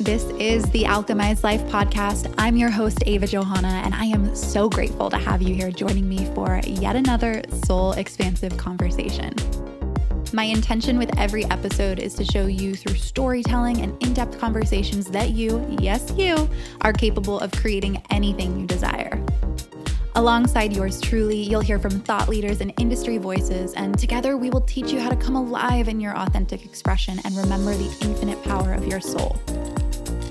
This is the Alchemized Life podcast. I'm your host, Ava Johanna, and I am so grateful to have you here joining me for yet another soul expansive conversation. My intention with every episode is to show you through storytelling and in depth conversations that you, yes, you, are capable of creating anything you desire. Alongside yours truly, you'll hear from thought leaders and industry voices, and together we will teach you how to come alive in your authentic expression and remember the infinite power of your soul.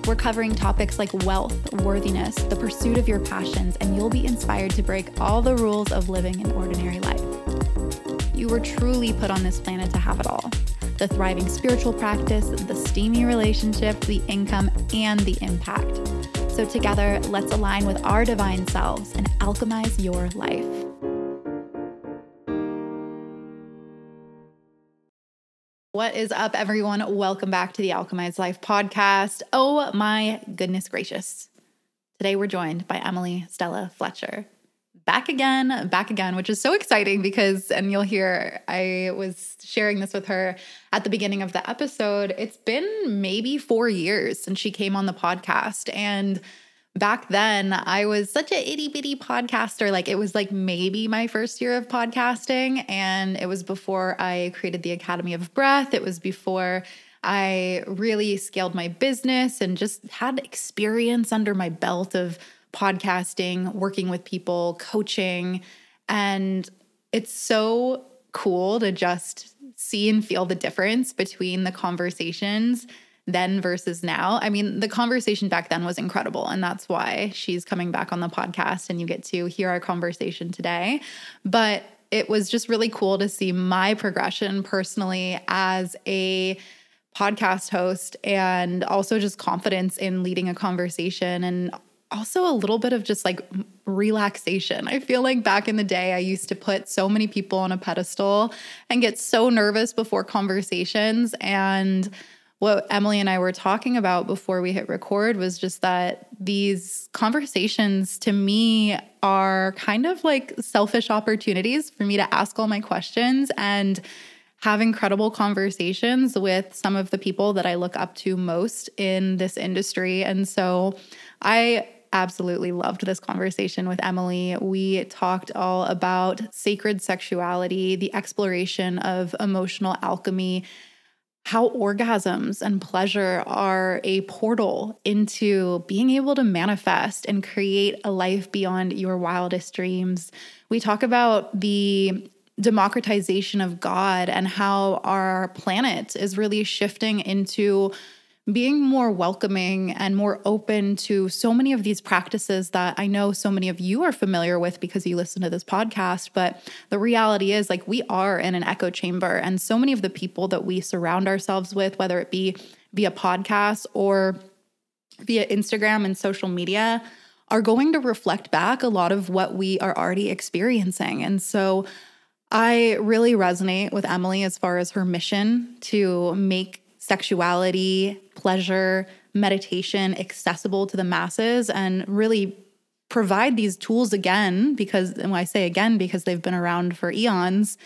We're covering topics like wealth, worthiness, the pursuit of your passions, and you'll be inspired to break all the rules of living an ordinary life. You were truly put on this planet to have it all the thriving spiritual practice, the steamy relationship, the income, and the impact. So, together, let's align with our divine selves and alchemize your life. What is up, everyone? Welcome back to the Alchemized Life podcast. Oh my goodness gracious. Today we're joined by Emily Stella Fletcher. Back again, back again, which is so exciting because, and you'll hear, I was sharing this with her at the beginning of the episode. It's been maybe four years since she came on the podcast. And back then I was such an itty bitty podcaster. Like it was like maybe my first year of podcasting. And it was before I created the Academy of Breath. It was before I really scaled my business and just had experience under my belt of podcasting, working with people, coaching. And it's so cool to just see and feel the difference between the conversations then versus now. I mean, the conversation back then was incredible. And that's why she's coming back on the podcast and you get to hear our conversation today. But it was just really cool to see my progression personally as a podcast host and also just confidence in leading a conversation and also a little bit of just like relaxation. I feel like back in the day, I used to put so many people on a pedestal and get so nervous before conversations. And what Emily and I were talking about before we hit record was just that these conversations to me are kind of like selfish opportunities for me to ask all my questions and have incredible conversations with some of the people that I look up to most in this industry. And so I absolutely loved this conversation with Emily. We talked all about sacred sexuality, the exploration of emotional alchemy how orgasms and pleasure are a portal into being able to manifest and create a life beyond your wildest dreams. We talk about the democratization of God and how our planet is really shifting into being more welcoming and more open to so many of these practices that I know so many of you are familiar with because you listen to this podcast. But the reality is, like, we are in an echo chamber, and so many of the people that we surround ourselves with, whether it be via podcasts or via Instagram and social media, are going to reflect back a lot of what we are already experiencing. And so, I really resonate with Emily as far as her mission to make sexuality, pleasure, meditation accessible to the masses and really provide these tools again because and I say again because they've been around for eons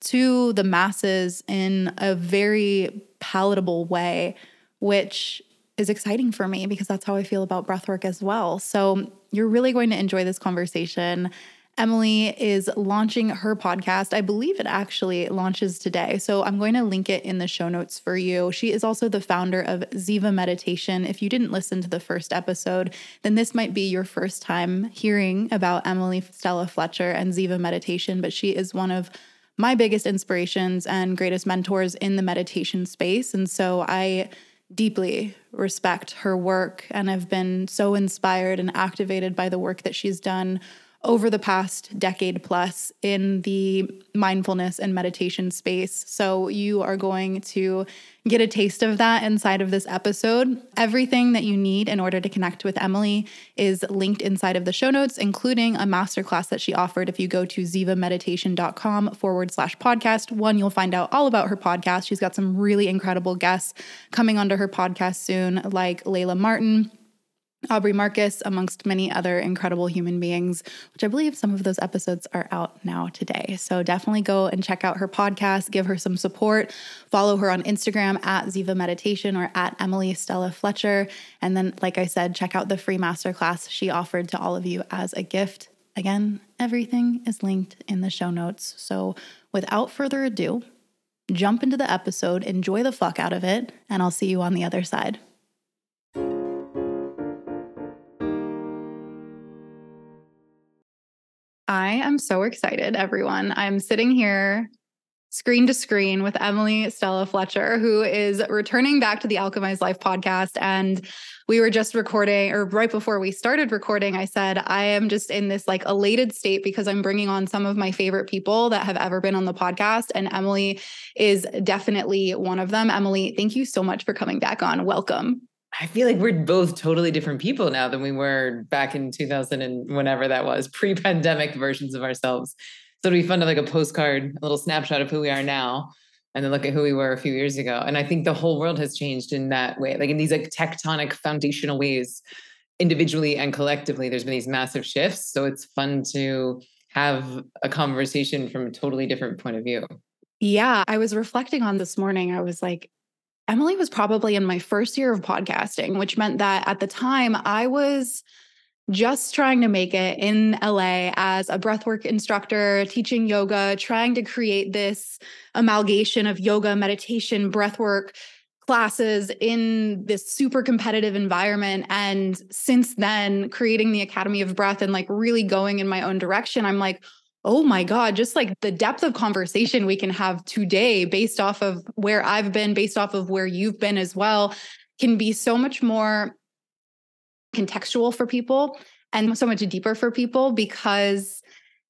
to the masses in a very palatable way which is exciting for me because that's how I feel about breathwork as well. So you're really going to enjoy this conversation. Emily is launching her podcast. I believe it actually launches today. So I'm going to link it in the show notes for you. She is also the founder of Ziva Meditation. If you didn't listen to the first episode, then this might be your first time hearing about Emily Stella Fletcher and Ziva Meditation, but she is one of my biggest inspirations and greatest mentors in the meditation space. And so I deeply respect her work and have been so inspired and activated by the work that she's done over the past decade plus in the mindfulness and meditation space. So you are going to get a taste of that inside of this episode. Everything that you need in order to connect with Emily is linked inside of the show notes, including a masterclass that she offered. If you go to zivameditation.com forward slash podcast, one, you'll find out all about her podcast. She's got some really incredible guests coming onto her podcast soon, like Layla Martin Aubrey Marcus, amongst many other incredible human beings, which I believe some of those episodes are out now today. So definitely go and check out her podcast, give her some support, follow her on Instagram at Ziva Meditation or at Emily Stella Fletcher. And then, like I said, check out the free masterclass she offered to all of you as a gift. Again, everything is linked in the show notes. So without further ado, jump into the episode, enjoy the fuck out of it, and I'll see you on the other side. I am so excited, everyone. I'm sitting here screen to screen with Emily Stella Fletcher, who is returning back to the Alchemized Life podcast. And we were just recording, or right before we started recording, I said, I am just in this like elated state because I'm bringing on some of my favorite people that have ever been on the podcast. And Emily is definitely one of them. Emily, thank you so much for coming back on. Welcome. I feel like we're both totally different people now than we were back in 2000 and whenever that was, pre-pandemic versions of ourselves. So it'd be fun to like a postcard, a little snapshot of who we are now, and then look at who we were a few years ago. And I think the whole world has changed in that way, like in these like tectonic foundational ways, individually and collectively. There's been these massive shifts. So it's fun to have a conversation from a totally different point of view. Yeah, I was reflecting on this morning. I was like, Emily was probably in my first year of podcasting, which meant that at the time I was just trying to make it in LA as a breathwork instructor, teaching yoga, trying to create this amalgamation of yoga, meditation, breathwork classes in this super competitive environment. And since then, creating the Academy of Breath and like really going in my own direction, I'm like, oh my God, just like the depth of conversation we can have today based off of where I've been, based off of where you've been as well, can be so much more contextual for people and so much deeper for people because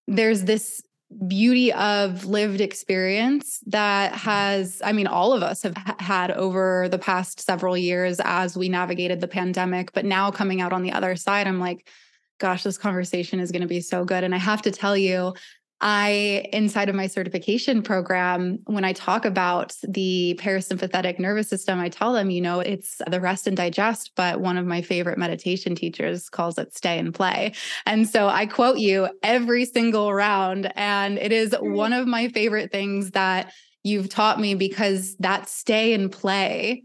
there's this beauty of lived experience that has i mean all of us have had over the past several years as we navigated the pandemic but now coming out on the other side i'm like gosh, this conversation is going to be so good. And I have to tell you, I, inside of my certification program, when I talk about the parasympathetic nervous system, I tell them, you know, it's the rest and digest, but one of my favorite meditation teachers calls it stay and play. And so I quote you every single round. And it is mm. one of my favorite things that you've taught me because that stay and play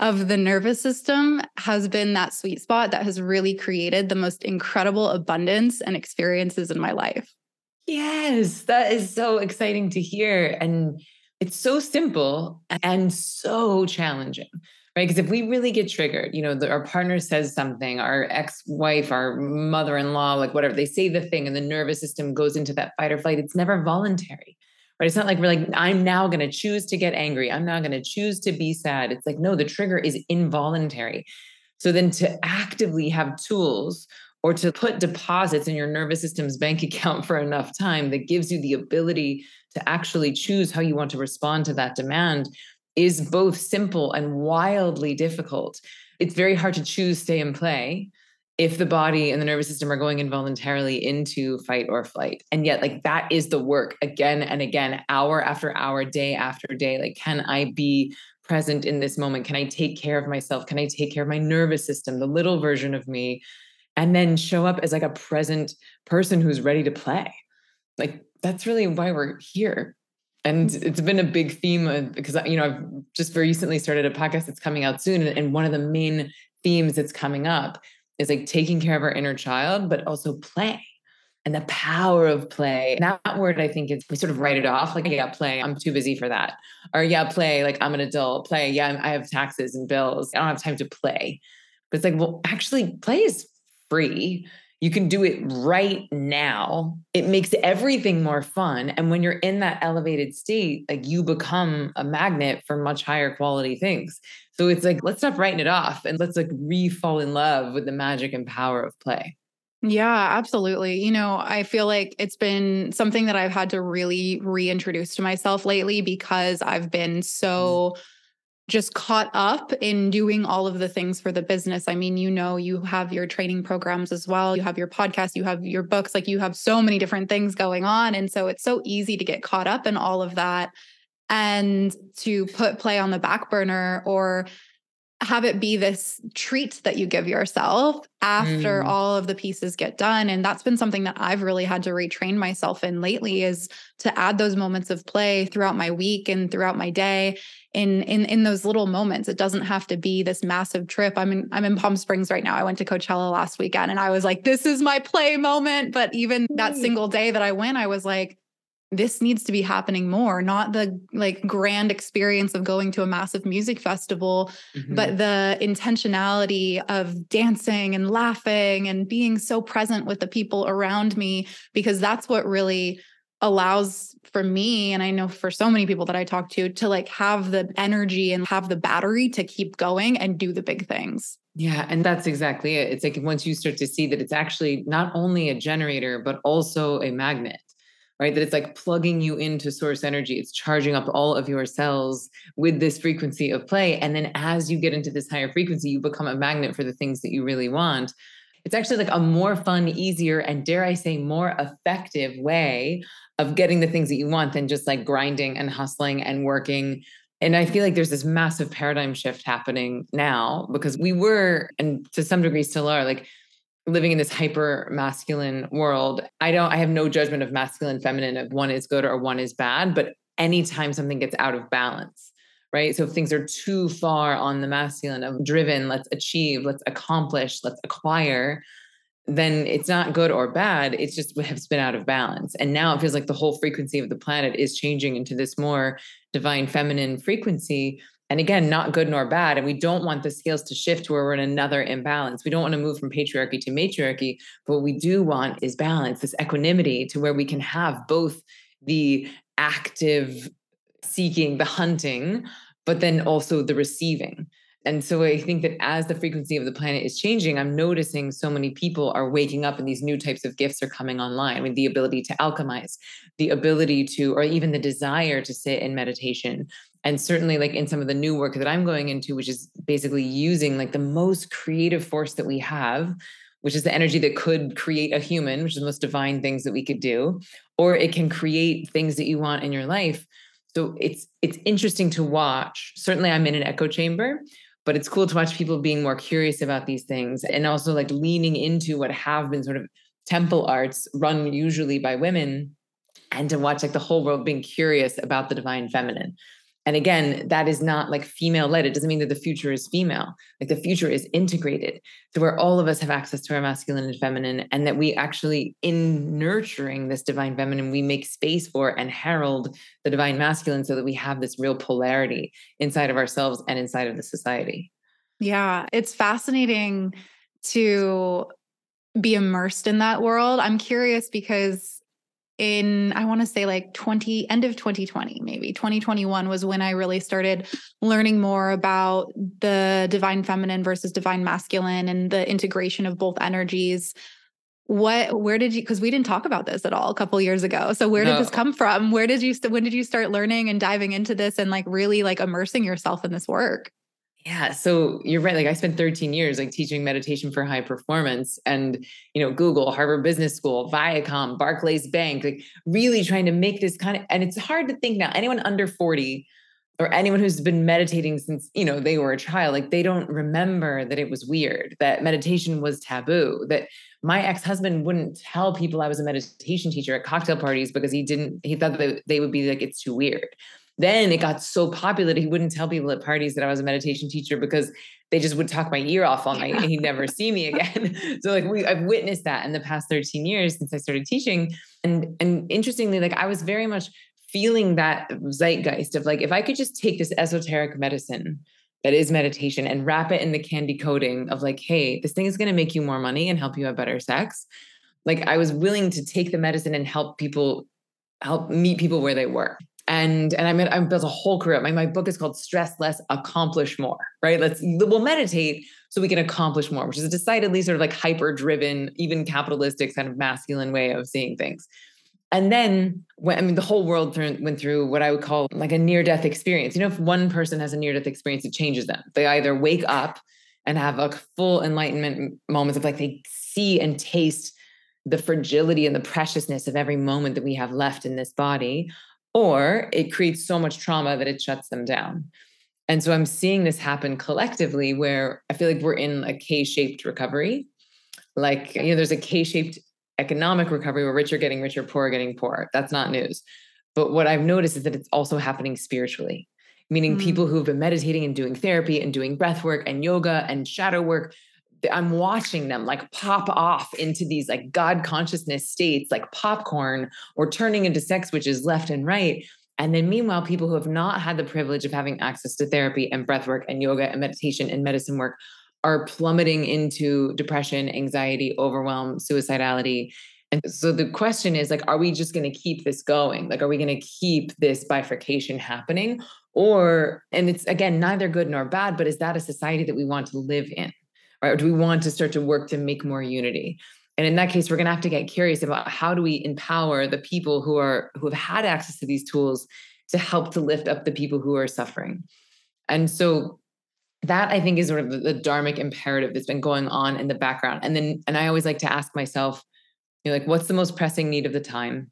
of the nervous system has been that sweet spot that has really created the most incredible abundance and experiences in my life. Yes, that is so exciting to hear. And it's so simple and so challenging, right? Because if we really get triggered, you know, the, our partner says something, our ex wife, our mother in law, like whatever, they say the thing and the nervous system goes into that fight or flight, it's never voluntary right? It's not like we're like, I'm now going to choose to get angry. I'm now going to choose to be sad. It's like, no, the trigger is involuntary. So then to actively have tools or to put deposits in your nervous system's bank account for enough time that gives you the ability to actually choose how you want to respond to that demand is both simple and wildly difficult. It's very hard to choose stay and play if the body and the nervous system are going involuntarily into fight or flight. And yet, like, that is the work again and again, hour after hour, day after day. Like, can I be present in this moment? Can I take care of myself? Can I take care of my nervous system, the little version of me? And then show up as like a present person who's ready to play. Like, that's really why we're here. And mm. it's been a big theme because, you know, I've just very recently started a podcast that's coming out soon. And one of the main themes that's coming up is like taking care of our inner child, but also play and the power of play. That word, I think, is we sort of write it off like, yeah, play. I'm too busy for that. Or, yeah, play. Like, I'm an adult. Play. Yeah, I have taxes and bills. I don't have time to play. But it's like, well, actually, play is free. You can do it right now. It makes everything more fun. And when you're in that elevated state, like you become a magnet for much higher quality things. So it's like, let's stop writing it off and let's like re fall in love with the magic and power of play. Yeah, absolutely. You know, I feel like it's been something that I've had to really reintroduce to myself lately because I've been so. Mm just caught up in doing all of the things for the business. I mean, you know, you have your training programs as well, you have your podcast, you have your books, like you have so many different things going on. And so it's so easy to get caught up in all of that and to put play on the back burner or have it be this treat that you give yourself after mm. all of the pieces get done. And that's been something that I've really had to retrain myself in lately is to add those moments of play throughout my week and throughout my day in in in those little moments. It doesn't have to be this massive trip. I'm in I'm in Palm Springs right now. I went to Coachella last weekend and I was like this is my play moment. But even that single day that I went I was like this needs to be happening more not the like grand experience of going to a massive music festival mm-hmm. but the intentionality of dancing and laughing and being so present with the people around me because that's what really allows for me and i know for so many people that i talk to to like have the energy and have the battery to keep going and do the big things yeah, and that's exactly it. It's like once you start to see that it's actually not only a generator, but also a magnet right? That it's like plugging you into source energy. It's charging up all of your cells with this frequency of play. And then as you get into this higher frequency, you become a magnet for the things that you really want. It's actually like a more fun, easier, and dare I say, more effective way of getting the things that you want than just like grinding and hustling and working. And I feel like there's this massive paradigm shift happening now because we were, and to some degree still are, like living in this hyper masculine world i don't i have no judgment of masculine feminine if one is good or one is bad but anytime something gets out of balance right? So if things are too far on the masculine of driven let's achieve let's accomplish let's acquire then it's not good or bad it's just has been out of balance. And now it feels like the whole frequency of the planet is changing into this more divine feminine frequency and again, not good nor bad. And we don't want the scales to shift where we're in another imbalance. We don't want to move from patriarchy to matriarchy. But what we do want is balance, this equanimity to where we can have both the active seeking, the hunting, but then also the receiving. And so I think that as the frequency of the planet is changing, I'm noticing so many people are waking up and these new types of gifts are coming online. I mean, the ability to alchemize, the ability to, or even the desire to sit in meditation, and certainly like in some of the new work that i'm going into which is basically using like the most creative force that we have which is the energy that could create a human which is the most divine things that we could do or it can create things that you want in your life. So it's it's interesting to watch. Certainly i'm in an echo chamber but it's cool to watch people being more curious about these things and also like leaning into what have been sort of temple arts run usually by women and to watch like the whole world being curious about the divine feminine and again, that is not like female led. It doesn't mean that the future is female. Like the future is integrated. to where all of us have access to our masculine and feminine, and that we actually, in nurturing this divine feminine, we make space for and herald the divine masculine so that we have this real polarity inside of ourselves and inside of the society. Yeah, it's fascinating to be immersed in that world. I'm curious because in I want to say like 20 end of 2020 maybe. 2021 was when I really started learning more about the divine feminine versus divine masculine and the integration of both energies. What where did you because we didn't talk about this at all a couple years ago. So where no. did this come from? Where did you when did you start learning and diving into this and like really like immersing yourself in this work yeah. So you're right. Like I spent 13 years like teaching meditation for high performance and, you know, Google, Harvard Business School, Viacom, Barclays Bank, like really trying to make this kind of, and it's hard to think now, anyone under 40 or anyone who's been meditating since, you know, they were a child, like they don't remember that it was weird, that meditation was taboo, that my ex-husband wouldn't tell people I was a meditation teacher at cocktail parties because he didn't, he thought that they would be like, it's too weird then it got so popular that he wouldn't tell people at parties that I was a meditation teacher because they just would talk my ear off all night and he'd never see me again. so like we I've witnessed that in the past 13 years since I started teaching. And and interestingly, like I was very much feeling that zeitgeist of like if I could just take this esoteric medicine that is meditation and wrap it in the candy coating of like, hey, this thing is going to make you more money and help you have better sex. Like I was willing to take the medicine and help people help meet people where they were and and I mean I built a whole career. My my book is called Stress Less, Accomplish More. Right? Let's we'll meditate so we can accomplish more, which is a decidedly sort of like hyper driven, even capitalistic kind of masculine way of seeing things. And then when I mean the whole world went through what I would call like a near death experience. You know, if one person has a near death experience, it changes them. They either wake up and have a full enlightenment moments of like they see and taste the fragility and the preciousness of every moment that we have left in this body or it creates so much trauma that it shuts them down. And so I'm seeing this happen collectively where I feel like we're in a K shaped recovery. Like, you know, there's a K shaped economic recovery where rich are getting richer, poor are getting poorer. That's not news. But what I've noticed is that it's also happening spiritually, meaning mm. people who've been meditating and doing therapy and doing breath work and yoga and shadow work. I'm watching them like pop off into these like God consciousness states, like popcorn, or turning into sex witches left and right. And then, meanwhile, people who have not had the privilege of having access to therapy and breath work and yoga and meditation and medicine work are plummeting into depression, anxiety, overwhelm, suicidality. And so the question is like, are we just going to keep this going? Like, are we going to keep this bifurcation happening? Or, and it's again, neither good nor bad, but is that a society that we want to live in? Right? Or do we want to start to work to make more unity? And in that case, we're going to have to get curious about how do we empower the people who are who have had access to these tools to help to lift up the people who are suffering. And so that I think is sort of the, the dharmic imperative that's been going on in the background. And then, and I always like to ask myself, you know, like, what's the most pressing need of the time?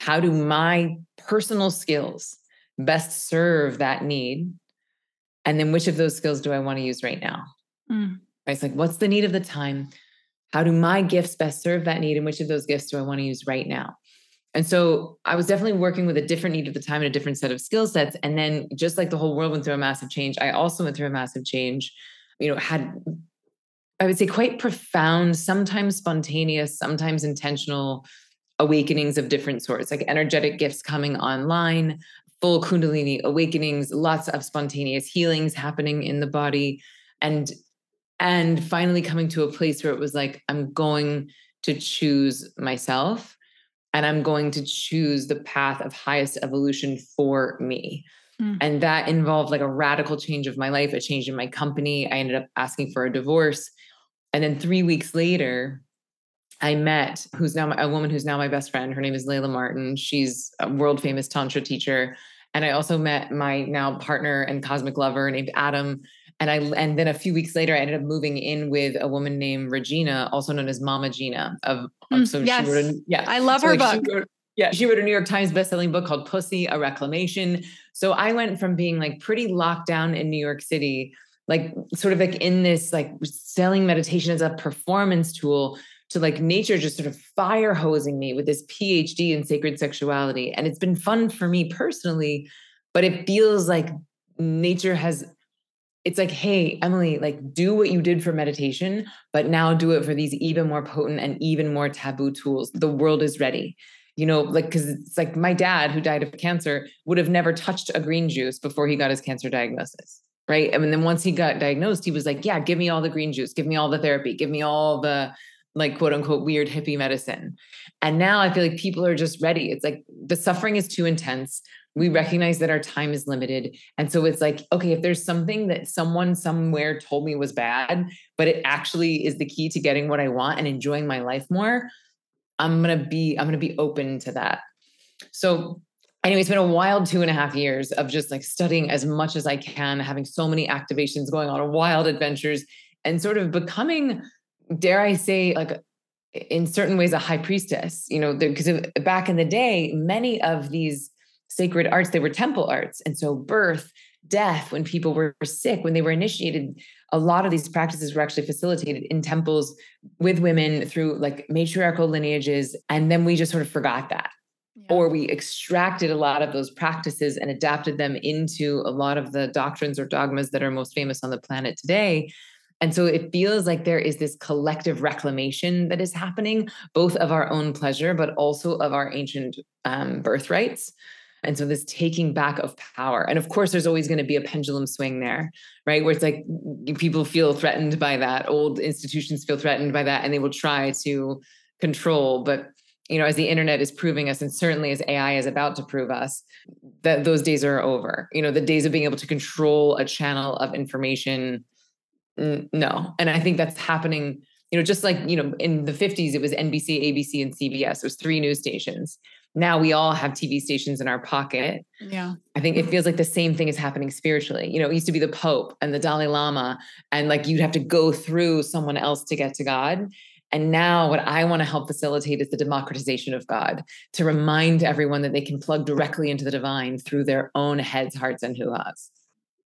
How do my personal skills best serve that need? And then which of those skills do I want to use right now? Mm. Right? It's like, what's the need of the time? How do my gifts best serve that need? And which of those gifts do I want to use right now? And so I was definitely working with a different need at the time and a different set of skill sets. And then just like the whole world went through a massive change, I also went through a massive change, you know, had I would say quite profound, sometimes spontaneous, sometimes intentional awakenings of different sorts, like energetic gifts coming online, full kundalini awakenings, lots of spontaneous healings happening in the body. And and finally coming to a place where it was like, I'm going to choose myself and I'm going to choose the path of highest evolution for me. Mm. And that involved like a radical change of my life, a change in my company. I ended up asking for a divorce. And then three weeks later, I met who's now my, a woman who's now my best friend. Her name is Layla Martin. She's a world famous Tantra teacher. And I also met my now partner and cosmic lover named Adam and I and then a few weeks later, I ended up moving in with a woman named Regena, also known as Mama Gena Of mm, so yes. she wrote a, yeah, I love so her like book. Wrote, yeah, she wrote a New York Times bestselling book called Pussy: A Reclamation. So I went from being like pretty locked down in New York City, like sort of like in this like selling meditation as a performance tool to like nature just sort of fire hosing me with this PhD in sacred sexuality. And it's been fun for me personally, but it feels like nature has it's like, hey, Emily, like do what you did for meditation, but now do it for these even more potent and even more taboo tools. The world is ready. You know, like, cause it's like my dad who died of cancer would have never touched a green juice before he got his cancer diagnosis. Right. I mean, then once he got diagnosed, he was like, yeah, give me all the green juice, give me all the therapy, give me all the like quote unquote weird hippie medicine. And now I feel like people are just ready. It's like the suffering is too intense we mm-hmm. recognize that our time is limited. And so it's like okay if there's something that someone somewhere told me was bad but it actually is the key to getting what i want and enjoying my life more i'm gonna be i'm gonna be open to that. So anyway it's been a wild two and a half years of just like studying as much as i can having so many activations going on wild adventures and sort of becoming dare i say like in certain ways a high priestess you know because back in the day many of these sacred arts, they were temple arts. And so birth, death, when people were sick, when they were initiated, a lot of these practices were actually facilitated in temples with women through like matriarchal lineages. And then we just sort of forgot that. Yeah. Or we extracted a lot of those practices and adapted them into a lot of the doctrines or dogmas that are most famous on the planet today. And so it feels like there is this collective reclamation that is happening, both of our own pleasure, but also of our ancient um, birthrights. And so this taking back of power. And of course, there's always going to be a pendulum swing there, right? Where it's like people feel threatened by that, old institutions feel threatened by that, and they will try to control. But you know, as the internet is proving us, and certainly as AI is about to prove us, that those days are over. You know, the days of being able to control a channel of information, no. And I think that's happening. You know, just like you know, in the 50s, it was NBC, ABC, and CBS. It was three news stations now we all have TV stations in our pocket. Yeah. I think it feels like the same thing is happening spiritually. You know, it used to be the Pope and the Dalai Lama, and like you'd have to go through someone else to get to God. And now, what I want to help facilitate is the democratization of God to remind everyone that they can plug directly into the divine through their own heads, hearts, and hoo-has.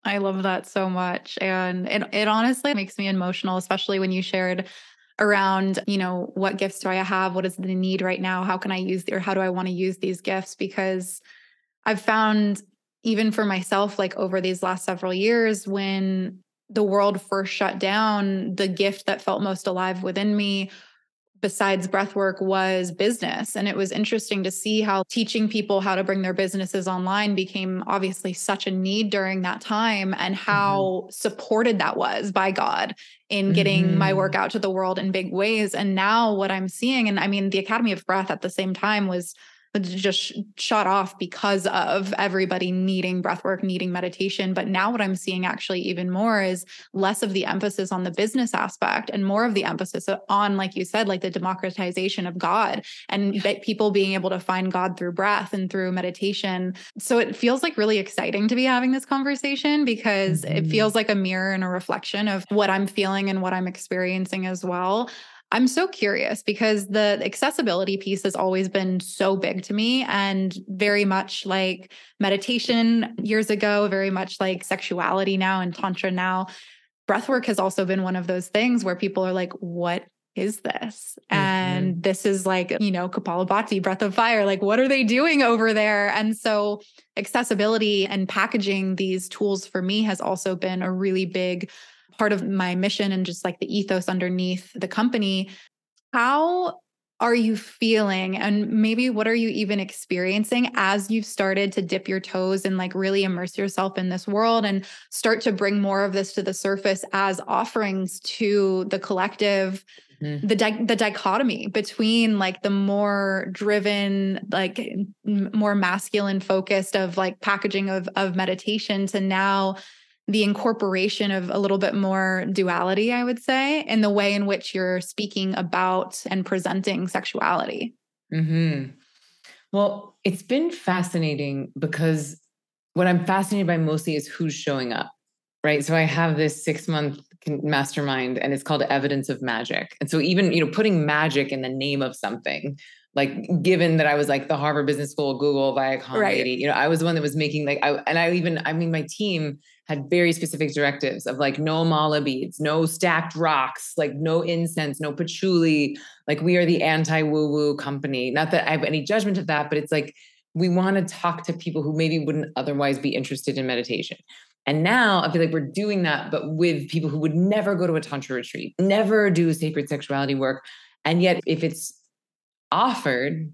I love that so much. And it, it honestly makes me emotional, especially when you shared around, you know, what gifts do I have? What is the need right now? How can I use or how do I want to use these gifts? Because I've found even for myself, like over these last several years, when the world first shut down, the gift that felt most alive within me besides breathwork was business. And it was interesting to see how teaching people how to bring their businesses online became obviously such a need during that time and how mm-hmm. supported that was by God in getting mm-hmm. my work out to the world in big ways. And now what I'm seeing, and I mean, the Academy of Breath at the same time was just shut off because of everybody needing breath work, needing meditation. But now, what I'm seeing actually even more is less of the emphasis on the business aspect and more of the emphasis on, like you said, like the democratization of God and people being able to find God through breath and through meditation. So it feels like really exciting to be having this conversation because mm-hmm. it feels like a mirror and a reflection of what I'm feeling and what I'm experiencing as well. I'm so curious because the accessibility piece has always been so big to me and very much like meditation years ago, very much like sexuality now and tantra now. Breathwork has also been one of those things where people are like, what is this? Mm-hmm. And this is like, you know, Kapalabhati, breath of fire. Like, what are they doing over there? And so, accessibility and packaging these tools for me has also been a really big part of my mission and just like the ethos underneath the company. How are you feeling and maybe what are you even experiencing as you've started to dip your toes and like really immerse yourself in this world and start to bring more of this to the surface as offerings to the collective mm-hmm. the di- the dichotomy between like the more driven like m- more masculine focused of like packaging of of meditation to now the incorporation of a little bit more duality, I would say, in the way in which you're speaking about and presenting sexuality. Mm-hmm. Well, it's been fascinating because what I'm fascinated by mostly is who's showing up, right? So I have this six month mastermind and it's called Evidence of Magic. And so even, you know, putting magic in the name of something like given that I was like the Harvard Business School, Google, Viacom right. lady, you know, I was the one that was making like, I, and I even, I mean, my team had very specific directives of like no mala beads, no stacked rocks, like no incense, no patchouli. Like we are the anti woo woo company. Not that I have any judgment of that, but it's like we want to talk to people who maybe wouldn't otherwise be interested in meditation. And now I feel like we're doing that, but with people who would never go to a tantra retreat, never do sacred sexuality work. And yet, if it's offered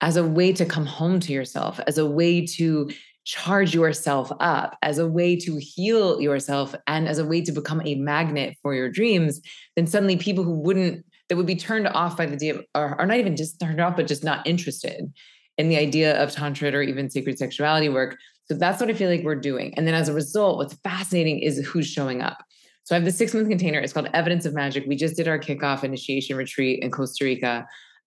as a way to come home to yourself, as a way to charge yourself up, as a way to heal yourself, and as a way to become a magnet for your dreams, then suddenly people who wouldn't, that would be turned off by the idea, are, are not even just turned off, but just not interested in the idea of tantra or even sacred sexuality work. So that's what I feel like we're doing. And then as a result, what's fascinating is who's showing up. So I have the six month container. It's called Evidence of Magic. We just did our kickoff initiation retreat in Costa Rica.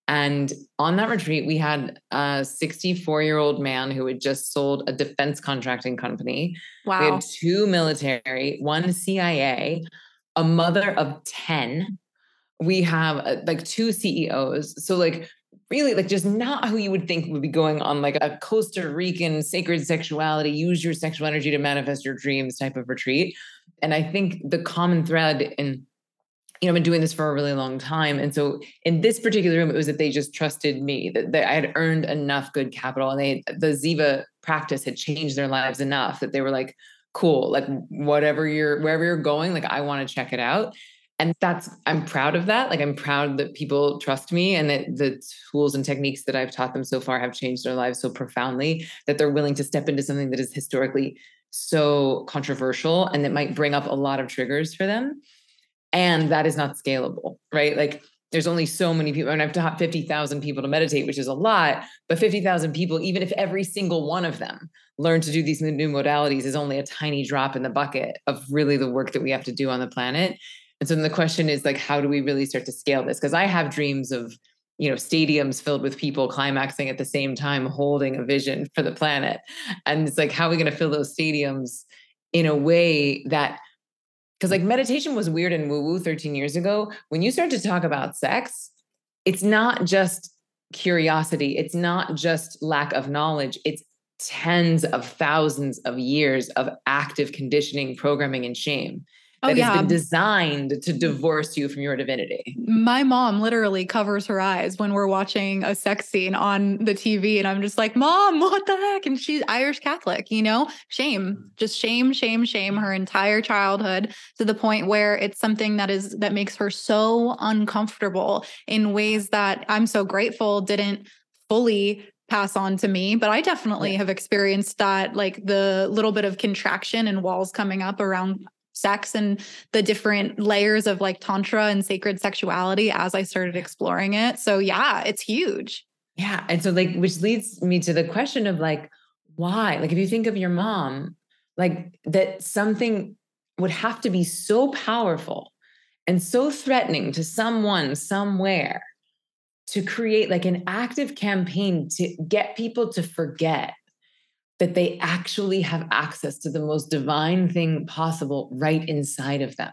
And on that retreat, we had a 64 year old man who had just sold a defense contracting company. Wow. We had two military, one CIA, a mother of 10. We have uh, like two CEOs. So, like, really, like, just not who you would think would be going on like a Costa Rican sacred sexuality, use your sexual energy to manifest your dreams type of retreat. And I think the common thread in you know, I've been doing this for a really long time. And so in this particular room, it was that they just trusted me, that, that I had earned enough good capital and they the Ziva practice had changed their lives enough that they were like, cool, like whatever you're wherever you're going, like I want to check it out. And that's I'm proud of that. Like I'm proud that people trust me and that the tools and techniques that I've taught them so far have changed their lives so profoundly that they're willing to step into something that is historically so controversial and that might bring up a lot of triggers for them and that is not scalable, right? Like there's only so many people, and I've taught 50,000 people to meditate, which is a lot, but 50,000 people, even if every single one of them learn to do these new modalities, is only a tiny drop in the bucket of really the work that we have to do on the planet. And so then the question is like, how do we really start to scale this? Because I have dreams of, you know, stadiums filled with people climaxing at the same time, holding a vision for the planet. And it's like, how are we going to fill those stadiums in a way that because like mm-hmm. meditation was weird and woo woo 13 years ago. When you start to talk about sex, it's not just curiosity, it's not just lack of knowledge, it's tens of thousands of years of active conditioning, programming, and shame that oh, yeah. has been designed to mm. divorce you from your divinity. My mom literally covers her eyes when we're watching a sex scene on the TV, and I'm just like, Mom, what the heck? And she's Irish Catholic, you know? Shame, mm. just shame, shame, shame her entire childhood to the point where it's something that is that makes her so uncomfortable in ways that I'm so grateful didn't fully pass on to me but i definitely have experienced that like the little bit of contraction and walls coming up around sex and the different layers of like tantra and sacred sexuality as I started exploring it. So yeah, it's huge. Yeah. And so like which leads me to the question of like why? Like if you think of your mom, like that something would have to be so powerful and so threatening to someone somewhere to create like an active campaign to get people to forget that they actually have access to the most divine thing possible right inside of them.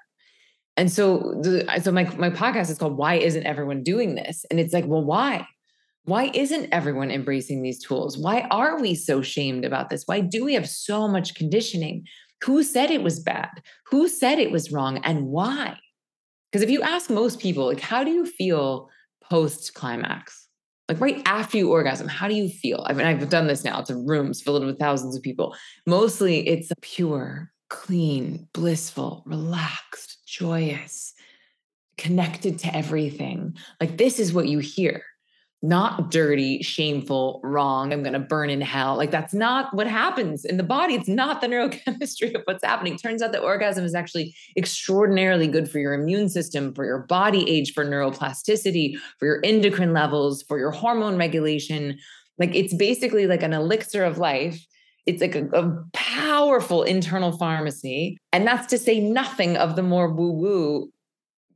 And so, the, so my my podcast is called "Why Isn't Everyone Doing This?" And it's like, well, why? Why isn't everyone embracing these tools? Why are we so shamed about this? Why do we have so much conditioning? Who said it was bad? Who said it was wrong? And why? Because if you ask most people, like, how do you feel post climax? Like right after you orgasm how do you feel? I mean i've done this now. To rooms filled with thousands of people. Mostly it's pure clean blissful relaxed joyous connected to everything. Like this is what you hear not dirty, shameful, wrong, I'm going to burn in hell. Like that's not what happens in the body. It's not the neurochemistry of what's happening. Turns out that orgasm is actually extraordinarily good for your immune system, for your body age, for neuroplasticity, for your endocrine levels, for your hormone regulation. Like it's basically like an elixir of life. It's like a, a powerful internal pharmacy. And that's to say nothing of the more woo woo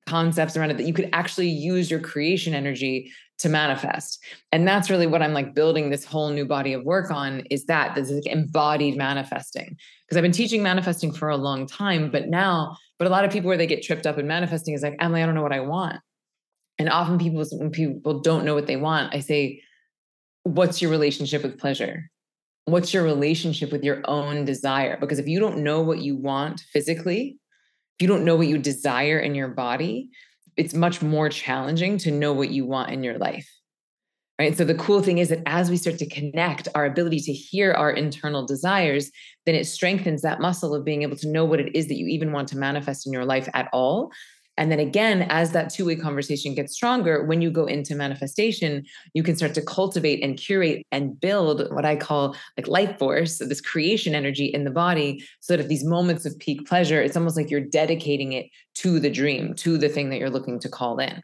concepts around it that you could actually use your creation energy to manifest. And that's really what i'm like building this whole new body of work on is that this is like embodied manifesting. Because i've been teaching manifesting for a long time but now but a lot of people where they get tripped up in manifesting is like emily i don't know what i want. And often people when people don't know what they want i say what's your relationship with pleasure? What's your relationship with your own desire? Because if you don't know what you want physically if you don't know what you desire in your body it's much more challenging to know what you want in your life. Right. So the cool thing is that as we start to connect our ability to hear our internal desires, then it strengthens that muscle of being able to know what it is that you even want to manifest in your life at all. And then again, as that two way conversation gets stronger, when you go into manifestation, you can start to cultivate and curate and build what I call like life force, so this creation energy in the body, so that at these moments of peak pleasure, it's almost like you're dedicating it to the dream, to the thing that you're looking to call in.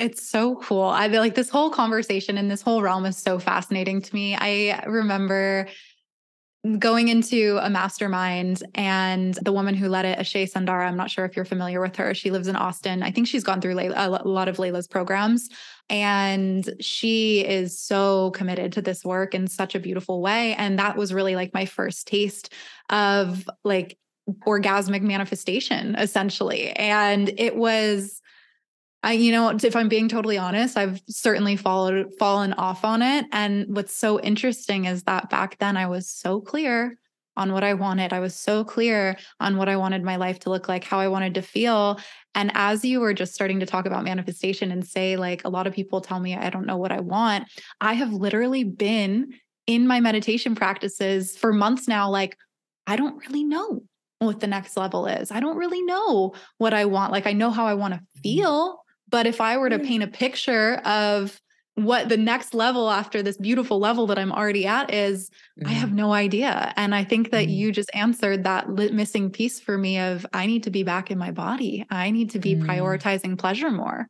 It's so cool. I feel like this whole conversation and this whole realm is so fascinating to me. I remember going into a mastermind and the woman who led it, Ashay Sundara, I'm not sure if you're familiar with her. She lives in Austin. I think she's gone through a lot of Layla's programs. And she is so committed to this work in such a beautiful way. And that was really like my first taste of like orgasmic manifestation, essentially. And it was I, you know, if I'm being totally honest, I've certainly followed fallen off on it. And what's so interesting is that back then I was so clear on what I wanted. I was so clear on what I wanted my life to look like, how I wanted to feel. And as you were just starting to talk about manifestation and say, like, a lot of people tell me I don't know what I want, I have literally been in my meditation practices for months now, like, I don't really know what the next level is. I don't really know what I want. Like, I know how I want to mm-hmm. feel but if I were to paint a picture of what the next level after this beautiful level that I'm already at is, mm-hmm. I have mm-hmm. no idea. And I think that mm-hmm. you just answered that missing piece for me of I need to be back in my body. I need to be mm-hmm. prioritizing pleasure more.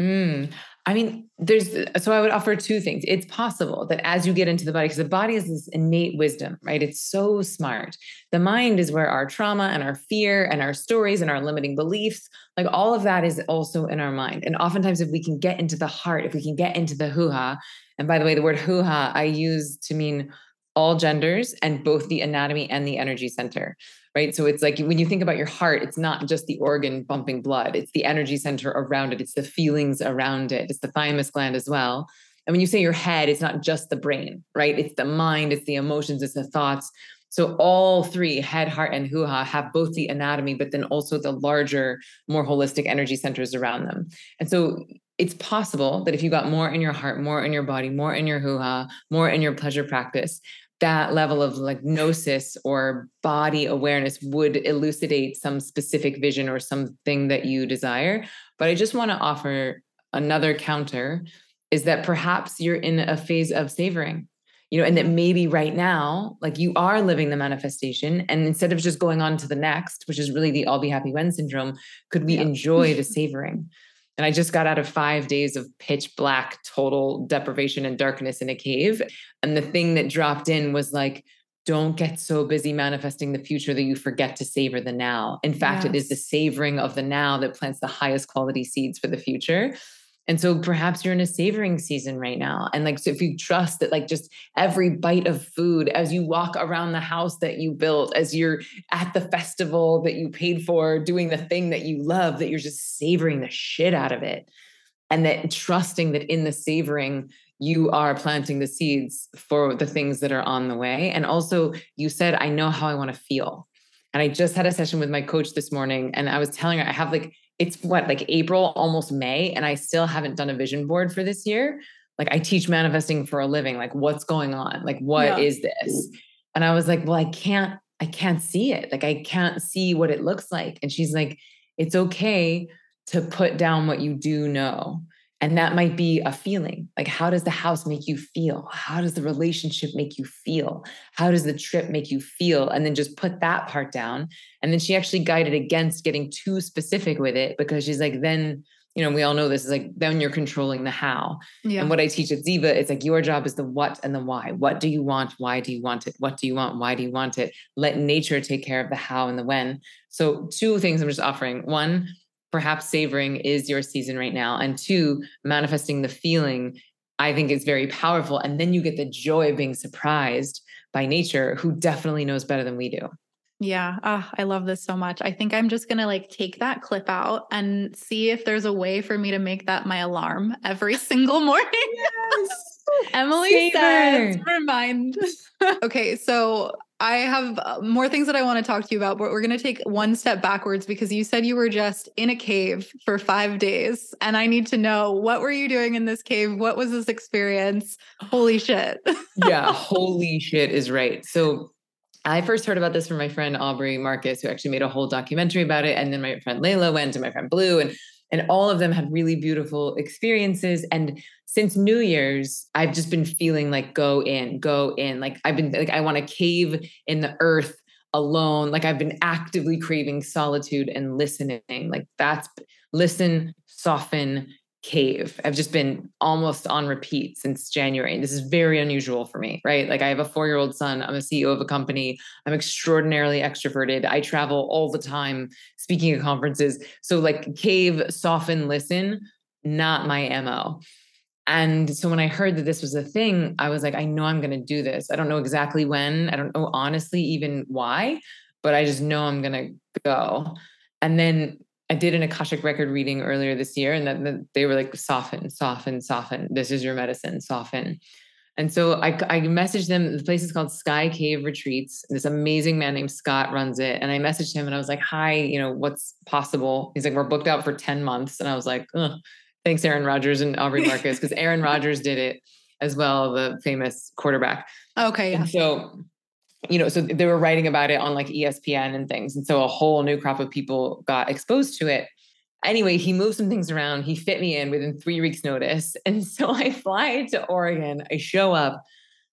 Mm. I mean, there's so I would offer two things. It's possible that as you get into the body, because the body is this innate wisdom, right? It's so smart. The mind is where our trauma and our fear and our stories and our limiting beliefs, like all of that is also in our mind. And oftentimes, if we can get into the heart, if we can get into the hoo ha, and by the way, the word hoo ha I use to mean all genders and both the anatomy and the energy center right? So it's like when you think about your heart, it's not just the organ pumping blood, it's the energy center around it, it's the feelings around it, it's the thymus gland as well. And when you say your head, it's not just the brain, right? It's the mind, it's the emotions, it's the thoughts. So all three, head, heart, and hoo ha, have both the anatomy, but then also the larger, more holistic energy centers around them. And so it's possible that if you got more in your heart, more in your body, more in your hoo ha, more in your pleasure practice, that level of like gnosis or body awareness would elucidate some specific vision or something that you desire. But I just want to offer another counter is that perhaps you're in a phase of savoring you know and that maybe right now like you are living the manifestation and instead of just going on to the next which is really the i'll be happy when syndrome could we yeah. enjoy the savoring and I just got out of five days of pitch black, total deprivation and darkness in a cave. And the thing that dropped in was like, don't get so busy manifesting the future that you forget to savor the now. In fact, yes. it is the savoring of the now that plants the highest quality seeds for the future. And so perhaps you're in a savoring season right now. And like, so if you trust that, like, just every bite of food as you walk around the house that you built, as you're at the festival that you paid for, doing the thing that you love, that you're just savoring the shit out of it. And that trusting that in the savoring, you are planting the seeds for the things that are on the way. And also, you said, I know how I want to feel. And I just had a session with my coach this morning, and I was telling her I have like it's what like April, almost May, and I still haven't done a vision board for this year. Like I teach manifesting for a living. Like what's going on? Like what yeah. is this? And I was like, well, I can't, I can't see it. Like I can't see what it looks like. And she's like, it's okay to put down what you do know. And that might be a feeling. Like, how does the house make you feel? How does the relationship make you feel? How does the trip make you feel? And then just put that part down. And then she actually guided against getting too specific with it because she's like, then, you know, we all know this is like, then you're controlling the how. Yeah. And what I teach at Ziva, it's like your job is the what and the why. What do you want? Why do you want it? What do you want? Why do you want it? Let nature take care of the how and the when. So, two things I'm just offering. One, perhaps savoring is your season right now. And two, manifesting the feeling, I think is very powerful. And then you get the joy of being surprised by nature, who definitely knows better than we do. Yeah. Oh, I love this so much. I think I'm just going to like take that clip out and see if there's a way for me to make that my alarm every single morning. Yes. Emily Savor. says, remind. okay. So I have uh, more things that I want to talk to you about, but we're going to take one step backwards because you said you were just in a cave for five days. And I need to know what were you doing in this cave? What was this experience? Holy shit. yeah, holy shit is right. So I first heard about this from my friend Aubrey Marcus, who actually made a whole documentary about it. And then my friend Layla went and my friend Blue. And and all of them had really beautiful experiences and since new year's i've just been feeling like go in go in like i've been like i want to cave in the earth alone like i've been actively craving solitude and listening like that's listen soften cave. I've just been almost on repeat since January. This is very unusual for me, right? Like I have a four year old son. I'm a CEO of a company. I'm extraordinarily extroverted. I travel all the time speaking at conferences. So, like, cave, soften, listen, not my MO. And so when I heard that this was a thing, I was like, I know I'm going to do this. I don't know exactly when. I don't know, honestly, even why, but I just know I'm going to go. And then I did an Akashic record reading earlier this year, and that, they were like, soften, soften, soften. This is your medicine, soften. And so I, I messaged them. The place is called Sky Cave Retreats. This amazing man named Scott runs it. And I messaged him and I was like, hi, you know, what's possible? He's like, we're booked out for 10 months. And I was like, thanks, Aaron Rodgers and Aubrey Marcus, because Aaron Rodgers did it as well, the famous quarterback. Okay. Yeah. And so you know, so they were writing about it on like ESPN and things. And so a whole new crop of people got exposed to it. Anyway, he moved some things around. He fit me in within three weeks' notice. And so I fly to Oregon. I show up.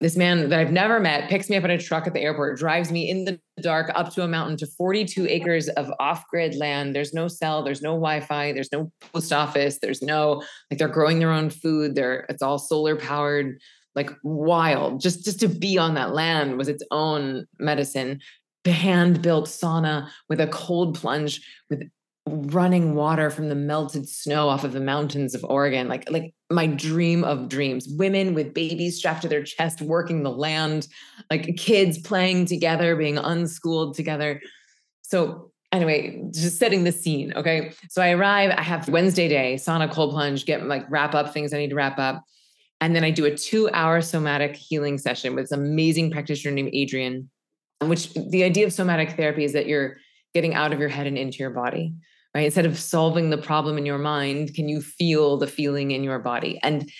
This man that I've never met picks me up in a truck at the airport, drives me in the dark up to a mountain to 42 acres of off grid land. There's no cell, there's no Wi Fi, there's no post office, there's no, like, they're growing their own food. They're, it's all solar powered like wild. Just just to be on that land was its own medicine. Hand built sauna with a cold plunge with running water from the melted snow off of the mountains of Oregon. Like like my dream of dreams. Women with babies strapped to their chest working the land, like kids playing together, being unschooled together. So anyway, just setting the scene. Okay. So I arrive, I have Wednesday day, sauna cold plunge, get like wrap up things I need to wrap up And then I do a two hour somatic healing session with this amazing practitioner named Adrian, which the idea of somatic therapy is that you're getting out of your head and into your body, right? Instead of solving the problem in your mind, can you feel the feeling in your body? And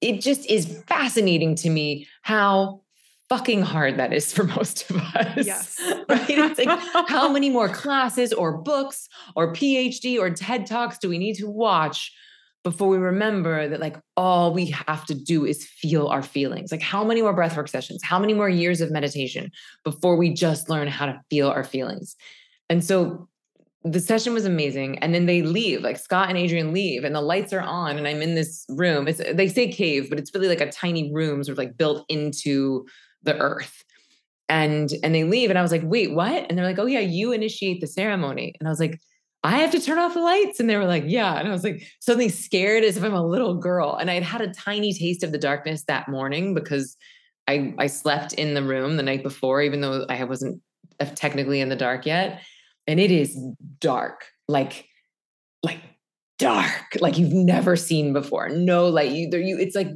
it just is fascinating to me how fucking hard that is for most of us. Yes. right? It's like how many more classes or books or PhD or TED Talks do we need to watch before we remember that like all we have to do is feel our feelings? Like how many more breathwork sessions? How many more years of meditation before we just learn how to feel our feelings? And so the session was amazing and then they leave like scott and adrian leave and the lights are on and i'm in this room. It's they say cave but it's really like a tiny room sort of like built into the earth. And and they leave and i was like wait what? And they're like oh yeah you initiate the ceremony. And i was like i have to turn off the lights? And they were like yeah. And i was like something scared as if i'm a little girl. And i had had a tiny taste of the darkness that morning because i i slept in the room the night before even though i wasn't uh, technically in the dark yet and it is dark like like dark like you've never seen before no light you there you it's like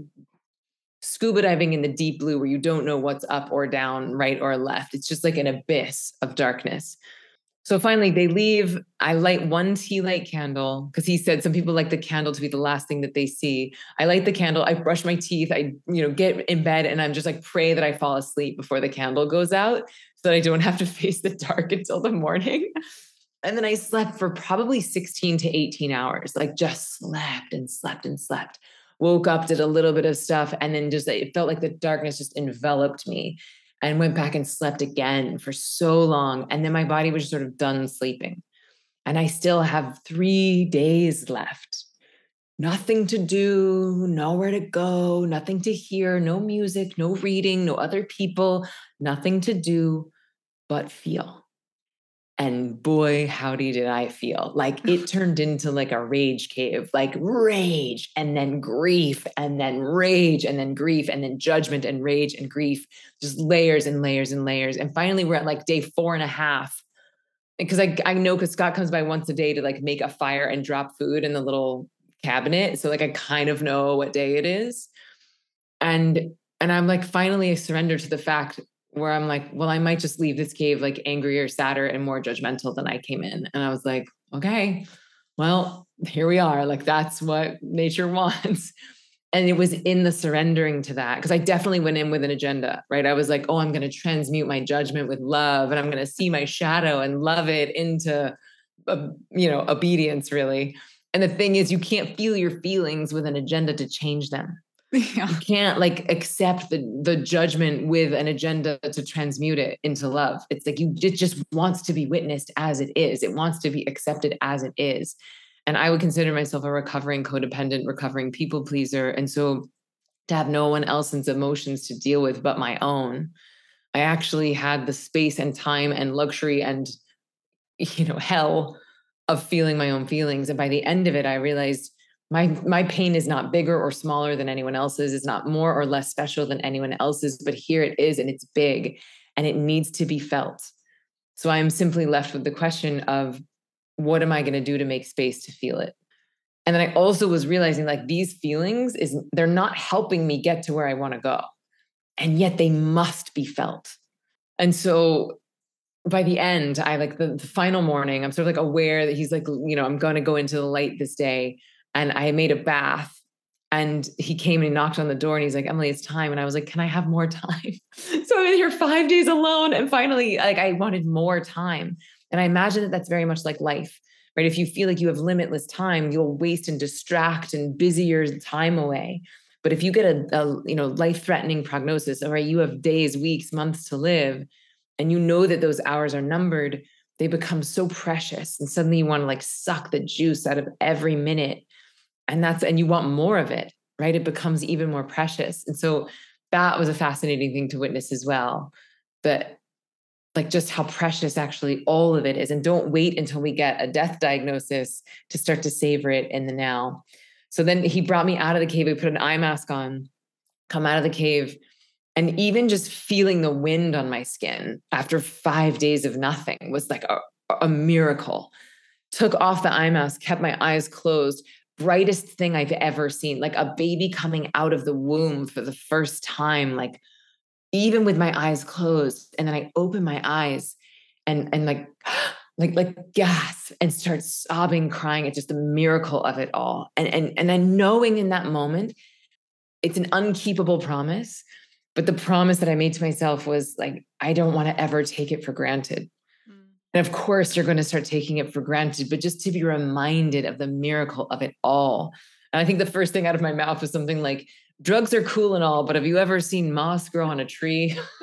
scuba diving in the deep blue where you don't know what's up or down, right or left. It's just like an abyss of darkness. So finally, they leave. I light one tea light candle because he said some people like the candle to be the last thing that they see. I light the candle. I brush my teeth. I, you know, get in bed and I'm just like pray that I fall asleep before the candle goes out so that I don't have to face the dark until the morning. And then I slept for probably 16 to 18 hours, like just slept and slept and slept woke up, did a little bit of stuff, and then just it felt like the darkness just enveloped me and went back and slept again for so long. And then my body was sort of done sleeping. And I still have three days left. Nothing to do, nowhere to go, nothing to hear, no music, no reading, no other people, nothing to do but feel. And boy, howdy did I feel. Like it turned into like a rage cave, like rage and then grief and then rage and then grief and then judgment and rage and grief, just layers and layers and layers. And finally, we're at like day four and a half. Because I, I know because Scott comes by once a day to like make a fire and drop food in the little cabinet. So like I kind of know what day it is. And and I'm like finally I surrender to the fact where I'm like, well, I might just leave this cave like angrier, sadder, and more judgmental than I came in. And I was like, okay, well, here we are. Like, that's what nature wants. And it was in the surrendering to that because I definitely went in with an agenda, right? I was like, oh, I'm going to transmute my judgment with love and I'm going to see my shadow and love it into, uh, you know, obedience, really. And the thing is, you can't feel your feelings with an agenda to change them yeah. you can't like accept the the judgment with an agenda to transmute it into love. It's like you it just wants to be witnessed as it is. It wants to be accepted as it is. And i would consider myself a recovering codependent recovering people pleaser. And so to have no one else's emotions to deal with but my own i actually had the space and time and luxury and you know hell of feeling my own feelings. And by the end of it i realized my my pain is not bigger or smaller than anyone else's it's not more or less special than anyone else's but here it is and it's big and it needs to be felt. So i'm simply left with the question of what am i going to do to make space to feel it? And then i also was realizing like these feelings is they're not helping me get to where i want to go and yet they must be felt. And so by the end i like the, the final morning i'm sort of like aware that he's like you know i'm going to go into the light this day and I made a bath and he came and he knocked on the door and he's like, Emily, it's time. And I was like, can I have more time? so I'm in here five days alone. And finally, like I wanted more time. And I imagine that that's very much like life, right? If you feel like you have limitless time, you'll waste and distract and busy your time away. But if you get a, a you know life-threatening prognosis, all right, you have days, weeks, months to live, and you know that those hours are numbered, they become so precious. And suddenly you want to like suck the juice out of every minute and that's and you want more of it right? It becomes even more precious. And so that was a fascinating thing to witness as well. But like just how precious actually all of it is. And don't wait until we get a death diagnosis to start to savor it in the now. So then he brought me out of the cave. We put an eye mask on come out of the cave and even just feeling the wind on my skin after five days of nothing was like a, a miracle. Took off the eye mask kept my eyes closed brightest thing I've ever seen, like a baby coming out of the womb for the first time, like even with my eyes closed. And then I open my eyes and and like like like gasp and start sobbing, crying It's just the miracle of it all. And and and then knowing in that moment, it's an unkeepable promise. But the promise that I made to myself was like, I don't want to ever take it for granted. And of course, you're going to start taking it for granted, but just to be reminded of the miracle of it all. And I think the first thing out of my mouth was something like, drugs are cool and all, but have you ever seen moss grow on a tree?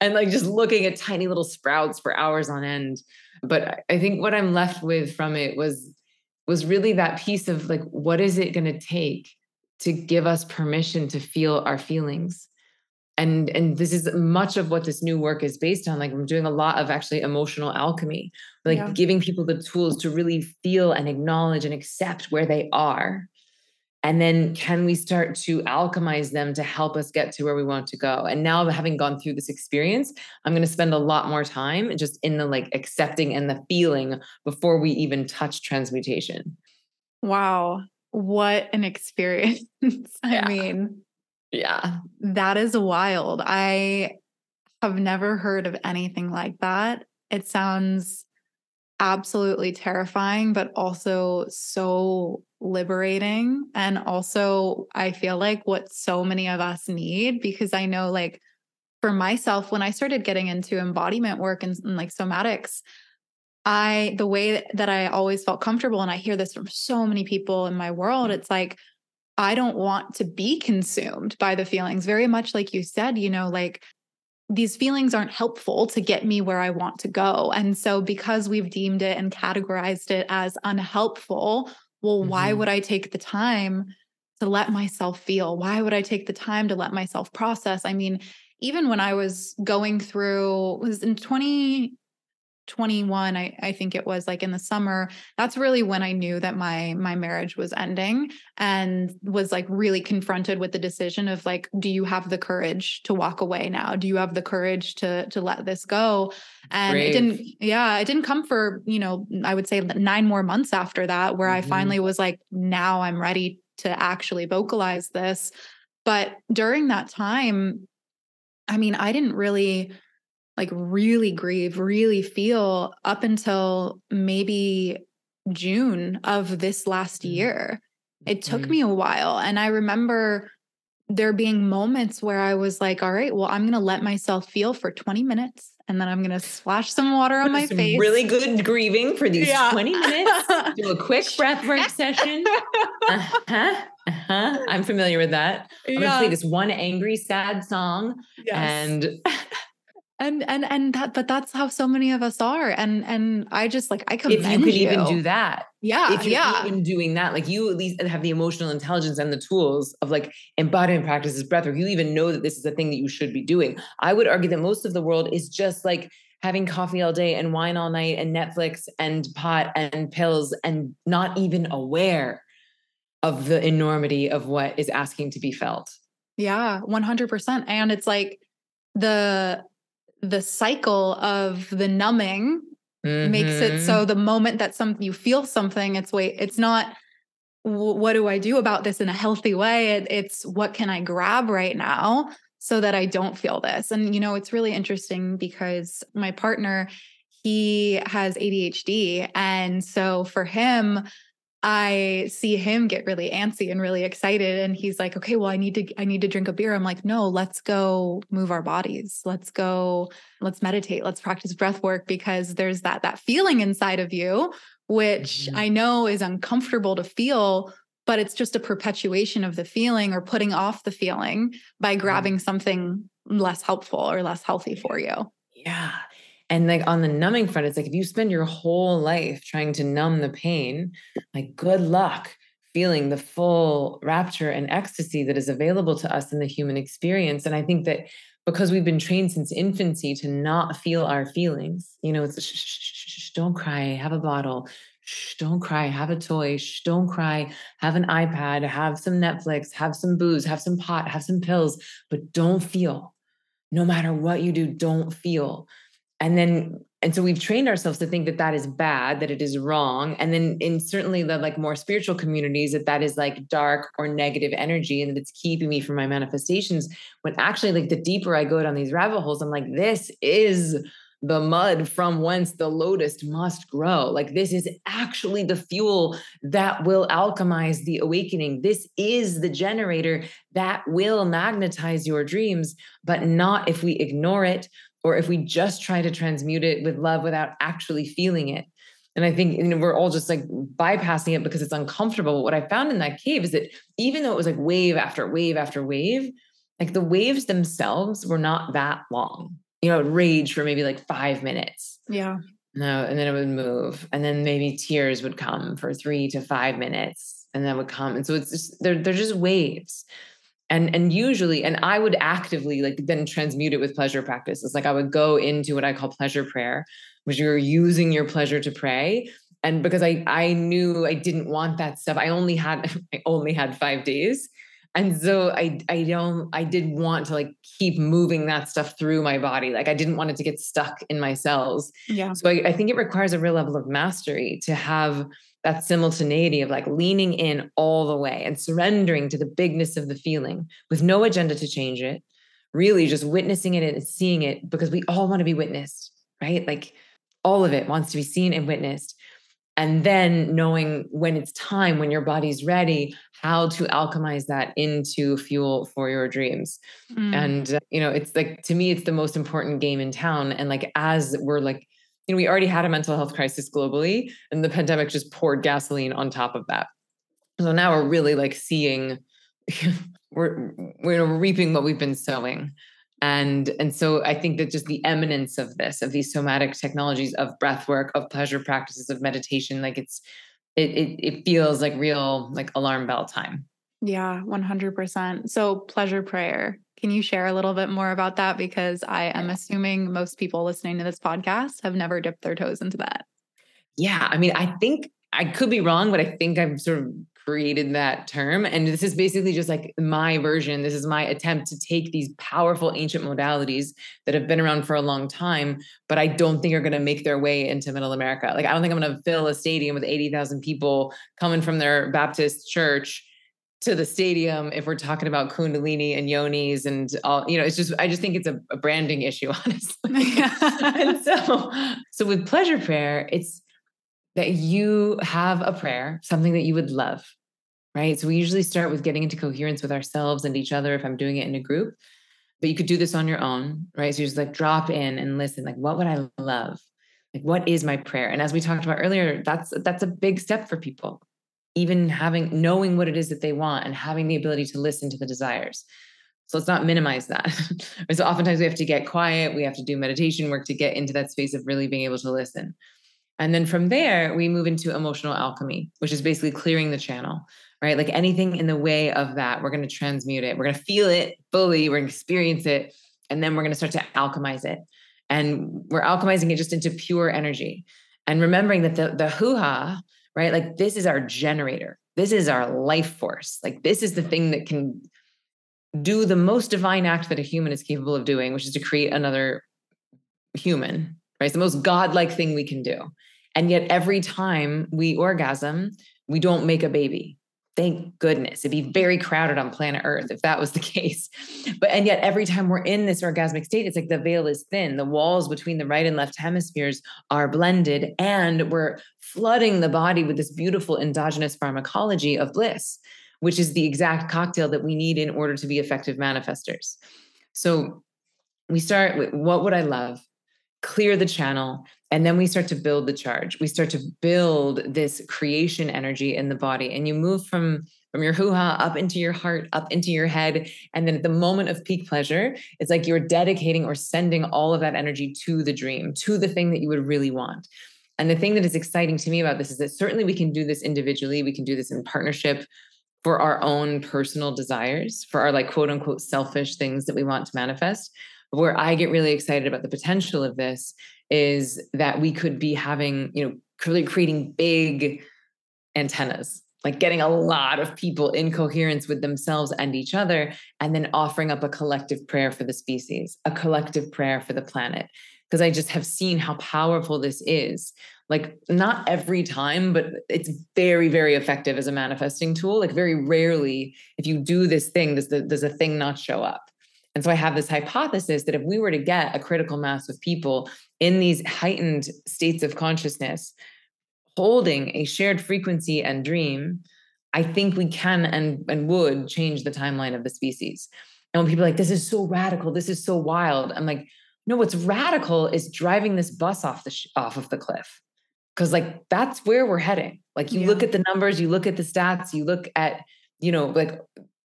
and like just looking at tiny little sprouts for hours on end. But I think what I'm left with from it was was really that piece of like, what is it going to take to give us permission to feel our feelings? And and this is much of what this new work is based on. Like i'm doing a lot of actually emotional alchemy like yeah. giving people the tools to really feel and acknowledge and accept where they are. And then can we start to alchemize them to help us get to where we want to go? And now having gone through this experience i'm going to spend a lot more time just in the like accepting and the feeling before we even touch transmutation. Wow. What an experience. I yeah. mean yeah. That is wild. I have never heard of anything like that. It sounds absolutely terrifying, but also so liberating. And also, I feel like what so many of us need, because I know, like, for myself, when I started getting into embodiment work and, and like somatics, I, the way that I always felt comfortable, and I hear this from so many people in my world, mm. it's like, I don't want to be consumed by the feelings. Very much like you said, you know, like these feelings aren't helpful to get me where I want to go. And so, because we've deemed it and categorized it as unhelpful, well, mm-hmm. why would I take the time to let myself feel? Why would I take the time to let myself process? I mean, even when I was going through, was in 20, 21 I, I think it was like in the summer that's really when i knew that my my marriage was ending and was like really confronted with the decision of like do you have the courage to walk away now do you have the courage to to let this go and Brave. it didn't yeah it didn't come for you know i would say nine more months after that where mm-hmm. i finally was like now i'm ready to actually vocalize this but during that time i mean i didn't really like really grieve, really feel up until maybe June of this last mm. year. It took mm-hmm. me a while. And I remember there being moments where I was like, all right, well, I'm going to let myself feel for 20 minutes and then I'm going to splash some water on my face. Really good grieving for these yeah. 20 minutes. Do a quick breath work session. Uh-huh. Uh-huh. I'm familiar with that. I'm yeah. going to play this one angry, sad song yes. and and and and that but that's how so many of us are. And and i just like i commend if you could you. even do that. Yeah if you're yeah. even doing that like you at least have the emotional intelligence and the tools of like embodiment practices breath work. You even know that this is a thing that you should be doing. I would argue that most of the world is just like having coffee all day and wine all night and netflix and pot and pills and not even aware of the enormity of what is asking to be felt. Yeah 100% and it's like the the cycle of the numbing mm-hmm. makes it so mm-hmm. the moment that some you feel something it's wait it's not what do i do about this in a healthy way it, it's what can i grab right now so that i don't feel this and you know it's really interesting because my partner he has adhd and so for him I see him get really antsy and really excited and he's like, "Okay, well I need to I need to drink a beer." I'm like, "No, let's go move our bodies. Let's go let's meditate. Let's practice breath work because there's that that feeling inside of you which mm-hmm. I know is uncomfortable to feel, but it's just a perpetuation of the feeling or putting off the feeling by grabbing mm-hmm. something less helpful or less healthy for you." Yeah. And like on the numbing front, it's like if you spend your whole life trying to numb the pain, like good luck feeling the full rapture and ecstasy that is available to us in the human experience. And I think that because we've been trained since infancy to not feel our feelings, you know, it's shh, shh, shh, don't cry, have a bottle. Shh, don't cry, have a toy. Shh, don't cry, have an iPad, have some Netflix, have some booze, have some pot, have some pills, but don't feel. No matter what you do, don't feel and then and so we've trained ourselves to think that that is bad that it is wrong and then in certainly the like more spiritual communities that that is like dark or negative energy and that it's keeping me from my manifestations when actually like the deeper i go down these rabbit holes i'm like this is the mud from whence the lotus must grow. Like, this is actually the fuel that will alchemize the awakening. This is the generator that will magnetize your dreams, but not if we ignore it or if we just try to transmute it with love without actually feeling it. And I think you know, we're all just like bypassing it because it's uncomfortable. What I found in that cave is that even though it was like wave after wave after wave, like the waves themselves were not that long. You know, it raged for maybe like five minutes. Yeah. No, and then it would move. And then maybe tears would come for three to five minutes and then would come. And so it's just they're they're just waves and and usually and i would actively like then transmute it with pleasure practices like i would go into what i call pleasure prayer which you're using your pleasure to pray. And because i i knew i didn't want that stuff i only had i only had five days. And so i i don't i did want to like keep moving that stuff through my body. Like i didn't want it to get stuck in my cells. Yeah. So i, I think it requires a real level of mastery to have that simultaneity of like leaning in all the way and surrendering to the bigness of the feeling with no agenda to change it, really just witnessing it and seeing it because we all want to be witnessed, right? Like all of it wants to be seen and witnessed. And then knowing when it's time, when your body's ready, how to alchemize that into fuel for your dreams. Mm. And, uh, you know, it's like, to me, it's the most important game in town. And like, as we're like, you know, we already had a mental health crisis globally, and the pandemic just poured gasoline on top of that. So now we're really like seeing, we're we're reaping what we've been sowing, and and so I think that just the eminence of this, of these somatic technologies, of breath work, of pleasure practices, of meditation, like it's it it, it feels like real like alarm bell time. Yeah, 100%. So, pleasure prayer. Can you share a little bit more about that? Because I am assuming most people listening to this podcast have never dipped their toes into that. Yeah. I mean, I think I could be wrong, but I think I've sort of created that term. And this is basically just like my version. This is my attempt to take these powerful ancient modalities that have been around for a long time, but I don't think are going to make their way into middle America. Like, I don't think I'm going to fill a stadium with 80,000 people coming from their Baptist church to the stadium if we're talking about kundalini and yonis and all you know it's just i just think it's a, a branding issue honestly. And so so with pleasure prayer it's that you have a prayer something that you would love right? So we usually start with getting into coherence with ourselves and each other if i'm doing it in a group but you could do this on your own right? So you just like drop in and listen like what would i love? Like what is my prayer? And as we talked about earlier that's that's a big step for people even having knowing what it is that they want and having the ability to listen to the desires. So let's not minimize that. So oftentimes we have to get quiet we have to do meditation work to get into that space of really being able to listen. And then from there we move into emotional alchemy which is basically clearing the channel right? Like anything in the way of that we're going to transmute it. We're going to feel it fully we're going to experience it and then we're going to start to alchemize it. And we're alchemizing it just into pure energy. And remembering that the the hoo-ha right? Like this is our generator. This is our life force. Like this is the thing that can do the most divine act that a human is capable of doing, which is to create another human, right? It's the most godlike thing we can do. And yet every time we orgasm, we don't make a baby thank goodness it'd be very crowded on planet earth if that was the case. But and yet every time we're in this orgasmic state it's like the veil is thin. The walls between the right and left hemispheres are blended and we're flooding the body with this beautiful endogenous pharmacology of bliss which is the exact cocktail that we need in order to be effective manifestors. So we start with what would i love? Clear the channel and then we start to build the charge. We start to build this creation energy in the body. And you move from from your hoo-ha up into your heart up into your head. And then at the moment of peak pleasure it's like you're dedicating or sending all of that energy to the dream to the thing that you would really want. And the thing that is exciting to me about this is that certainly we can do this individually. We can do this in partnership for our own personal desires for our like quote unquote selfish things that we want to manifest. Where I get really excited about the potential of this is that we could be having, you know, really creating big antennas, like getting a lot of people in coherence with themselves and each other, and then offering up a collective prayer for the species, a collective prayer for the planet. because I just have seen how powerful this is. Like, not every time, but it's very, very effective as a manifesting tool. Like, very rarely, if you do this thing, does, the, does a thing not show up? And so I have this hypothesis that if we were to get a critical mass of people in these heightened states of consciousness, holding a shared frequency and dream, I think we can and, and would change the timeline of the species. And when people are like, this is so radical, this is so wild, I'm like, no, what's radical is driving this bus off the sh- off of the cliff. Cause like that's where we're heading. Like you yeah. look at the numbers, you look at the stats, you look at, you know, like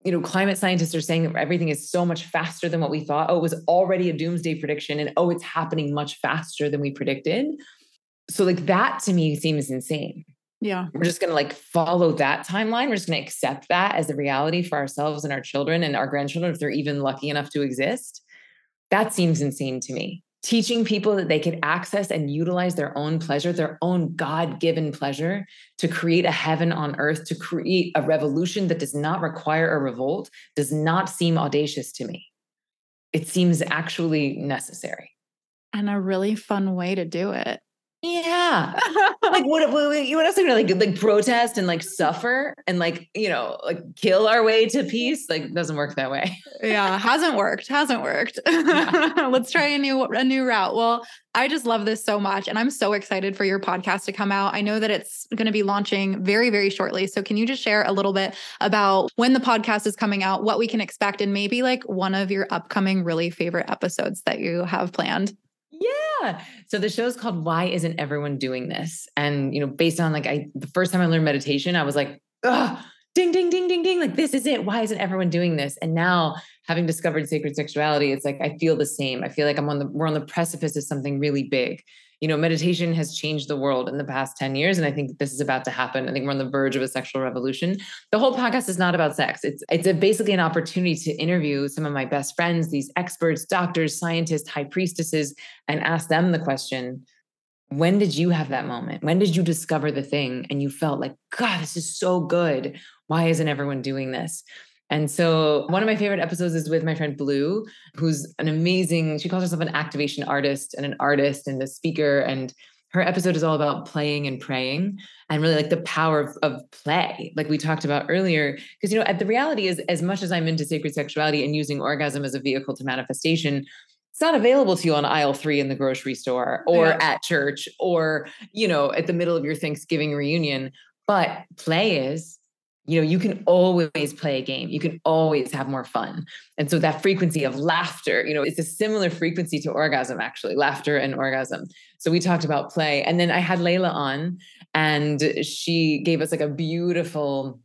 you know, climate scientists are saying that everything is so much faster than what we thought. Oh, it was already a doomsday prediction, and oh, it's happening much faster than we predicted. So, like, that to me seems insane. Yeah. We're just going to like follow that timeline. We're just going to accept that as a reality for ourselves and our children and our grandchildren, if they're even lucky enough to exist. That seems insane to me. Teaching people that they can access and utilize their own pleasure, their own God given pleasure to create a heaven on earth, to create a revolution that does not require a revolt, does not seem audacious to me. It seems actually necessary. And a really fun way to do it. Yeah. Like what, what you want us to like like protest and like suffer and like, you know, like kill our way to peace? Like doesn't work that way. yeah, hasn't worked. Hasn't worked. Yeah. Let's try a new a new route. Well, I just love this so much and I'm so excited for your podcast to come out. I know that it's going to be launching very very shortly. So can you just share a little bit about when the podcast is coming out, what we can expect and maybe like one of your upcoming really favorite episodes that you have planned? Yeah. So the show is called Why Isn't Everyone Doing This? And, you know, based on like I the first time I learned meditation, I was like, oh, ding, ding, ding, ding, ding. Like this is it. Why isn't everyone doing this? And now having discovered sacred sexuality, it's like I feel the same. I feel like I'm on the we're on the precipice of something really big you know, meditation has changed the world in the past 10 years. And I think this is about to happen. I think we're on the verge of a sexual revolution. The whole podcast is not about sex. It's it's a, basically an opportunity to interview some of my best friends, these experts, doctors, scientists, high priestesses, and ask them the question, when did you have that moment? When did you discover the thing and you felt like, God, this is so good. Why isn't everyone doing this? And so one of my favorite episodes is with my friend Blue, who's an amazing, she calls herself an activation artist and an artist and a speaker. And her episode is all about playing and praying and really like the power of, of play, like we talked about earlier. Because, you know, the reality is, as much as I'm into sacred sexuality and using orgasm as a vehicle to manifestation, it's not available to you on aisle three in the grocery store or yeah. at church or, you know, at the middle of your Thanksgiving reunion. But play is, you know you can always play a game. You can always have more fun. And so that frequency of laughter you know it's a similar frequency to orgasm actually laughter and orgasm. So we talked about play. And then i had layla on and she gave us like a beautiful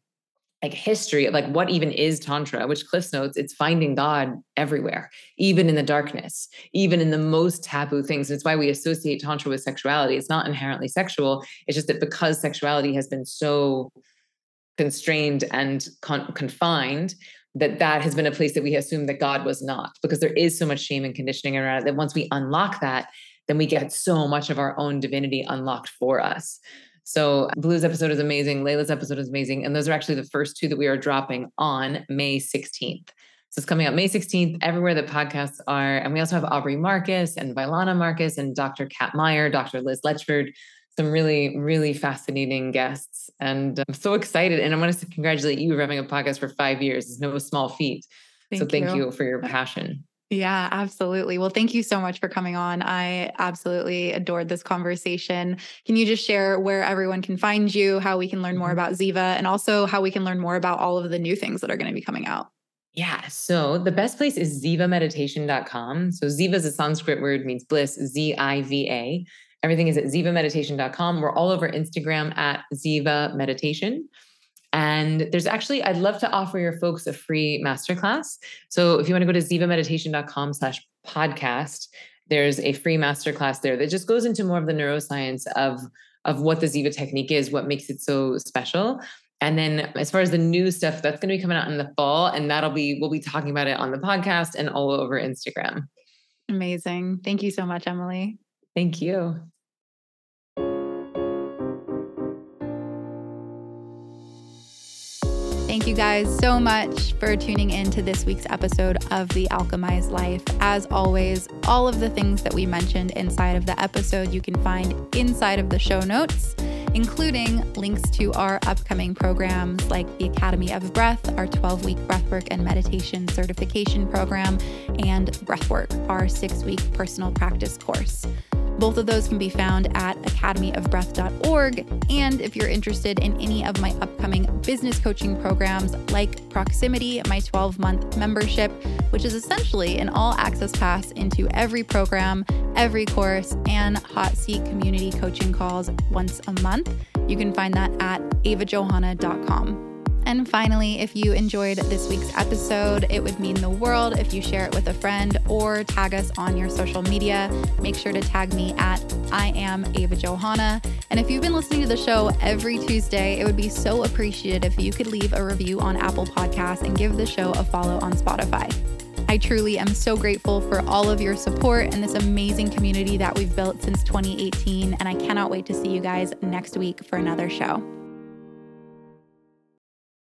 like history of like what even is tantra which cliffs notes it's finding god everywhere even in the darkness even in the most taboo things. And it's why we associate tantra with sexuality. It's not inherently sexual. It's just that because sexuality has been so constrained and con- confined that that has been a place that we assume that god was not because there is so much shame and conditioning around it that once we unlock that then we get so much of our own divinity unlocked for us so blue's episode is amazing layla's episode is amazing and those are actually the first two that we are dropping on may 16th so it's coming out May 16th, everywhere that podcasts are. And we also have Aubrey Marcus and Vylana Marcus and Dr. Kat Meyer, Dr. Liz Letchford, some really, really fascinating guests. And I'm so excited. And I want to congratulate you for having a podcast for five years. It's no small feat. Thank so thank you. you for your passion. Yeah, absolutely. Well, thank you so much for coming on. I absolutely adored this conversation. Can you just share where everyone can find you, how we can learn more mm-hmm. about Ziva, and also how we can learn more about all of the new things that are going to be coming out? Yeah. So the best place is zivameditation.com. So Ziva is a Sanskrit word, means bliss, Z I V A. Everything is at zivameditation.com. We're all over Instagram at Ziva Meditation. And there's actually, I'd love to offer your folks a free masterclass. So if you want to go to zivameditation.com slash podcast, there's a free masterclass there that just goes into more of the neuroscience of, of what the Ziva technique is, what makes it so special. And then as far as the new stuff, that's going to be coming out in the fall. And that'll be, we'll be talking about it on the podcast and all over Instagram. Amazing. Thank you so much, Emily. Thank you. Thank you guys so much for tuning in to this week's episode of The Alchemized Life. As always, all of the things that we mentioned inside of the episode you can find inside of the show notes, including links to our upcoming programs like the Academy of Breath, our 12 week breathwork and meditation certification program, and Breathwork, our six week personal practice course. Both of those can be found at academyofbreath.org. And if you're interested in any of my upcoming business coaching programs like Proximity, my 12 month membership, which is essentially an all access pass into every program, every course, and hot seat community coaching calls once a month, you can find that at avajohanna.com. And finally, if you enjoyed this week's episode, it would mean the world if you share it with a friend or tag us on your social media. Make sure to tag me at I am Ava Johanna. And if you've been listening to the show every Tuesday, it would be so appreciated if you could leave a review on Apple Podcasts and give the show a follow on Spotify. I truly am so grateful for all of your support and this amazing community that we've built since 2018. And I cannot wait to see you guys next week for another show.